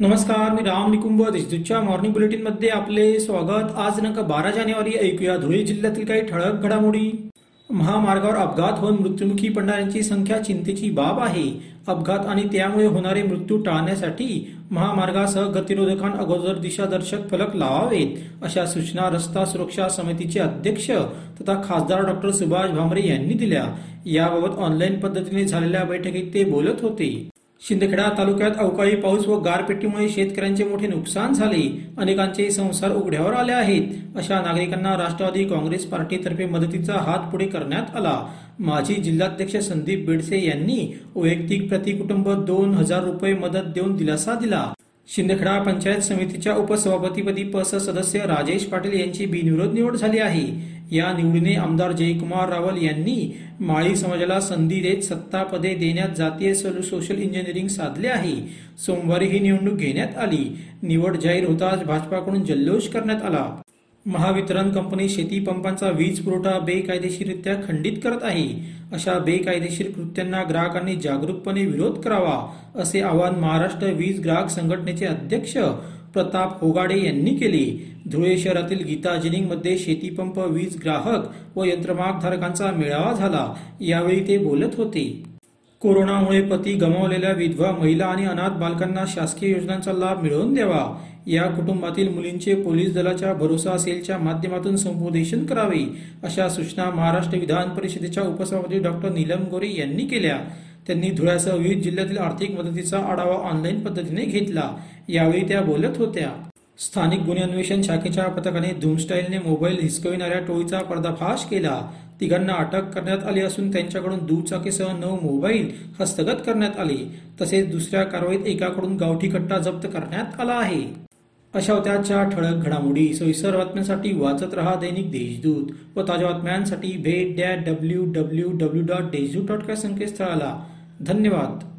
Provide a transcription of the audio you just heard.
नमस्कार मी राम निकुंभ. देशदूतच्या मॉर्निंग बुलेटिनमध्ये आपले स्वागत. आज दिनांक बारा जानेवारी ऐकूया. धुळे जिल्ह्यातील काही ठळक घडामोडी. महामार्गावर अपघात होऊन मृत्युमुखी पडणाऱ्यांची संख्या चिंतेची बाब आहे. अपघात आणि त्यामुळे होणारे मृत्यू टाळण्यासाठी महामार्गासह गतिरोधकां अगोदर दिशादर्शक फलक लावावेत अशा सूचना रस्ता सुरक्षा समितीचे अध्यक्ष तथा खासदार डॉक्टर सुभाष भामरे यांनी दिल्या. याबाबत ऑनलाईन पद्धतीने झालेल्या बैठकीत ते बोलत होते. शिंदखेडा तालुक्यात अवकाळी पाऊस व गारपिटीमुळे शेतकऱ्यांचे मोठे नुकसान झाले. अनेकांचे संसार उघड्यावर आले आहेत. अशा नागरिकांना राष्ट्रवादी काँग्रेस पार्टीतर्फे मदतीचा हात पुढे करण्यात आला. माजी जिल्हाध्यक्ष संदीप बेडसे यांनी वैयक्तिक प्रतिकुटुंब दोन हजार रुपये मदत देऊन दिलासा दिला. शिंदखेडा पंचायत समितीच्या उपसभापतीपदी पस सदस्य राजेश पाटील यांची बिनविरोध निवड झाली आहे. या निवडीने आमदार जयकुमार रावल यांनी माळी समाजाला संधी देत सत्तापदे देण्यात जातीय सोशल इंजिनिअरिंग साधले आहे. सोमवारी ही निवडणूक घेण्यात आली. निवड जाहीर होताच भाजपाकडून जल्लोष करण्यात आला. महावितरण कंपनी शेती पंपांचा वीज पुरवठा बेकायदेशीररित्या खंडित करत आहे. अशा बेकायदेशीर कृत्यांना ग्राहकांनी जागरूकपणे विरोध करावा असे आवाहन महाराष्ट्र वीज ग्राहक संघटनेचे अध्यक्ष प्रताप होगाडे यांनी केले. धुळे शहरातील गीता जिनिंगमध्ये शेतीपंप वीज ग्राहक व यंत्रमाग धारकांचा मेळावा झाला. यावेळी ते बोलत होते. कोरोनामुळे पती गमावलेल्या विधवा महिला आणि अनाथ बालकांना शासकीय योजनांचा लाभ मिळवून द्यावा. या कुटुंबातील मुलींचे पोलीस दलाच्या भरोसा सेलच्या माध्यमातून संबोधेशन करावे अशा सूचना महाराष्ट्र विधान परिषदेच्या उपसभापती डॉक्टर नीलम गोरे यांनी केल्या. त्यांनी धुळ्यासह विविध जिल्ह्यातील आर्थिक मदतीचा आढावा ऑनलाईन पद्धतीने घेतला. यावेळी त्या बोलत होत्या. स्थानिक गुन्हे अन्वेषण शाखेच्या पथकाने धूमस्टाईलने मोबाईल हिसकविणाऱ्या टोळीचा पर्दाफाश केला. तिघांना अटक करण्यात आली असून त्यांच्याकडून दुचाकीसह नऊ मोबाईल हस्तगत करण्यात आले. तसेच दुसऱ्या कारवाईत एकाकडून गावठी कट्टा जप्त करण्यात आला आहे. अशा होत्याच्या ठळक घडामोडी. सविस्तर बातम्यांसाठी वाचत रहा दैनिक देशदूत व ताज्या बातम्यांसाठी भेट dot W W W dot Deshdoot dot संकेतस्थळाला. धन्यवाद.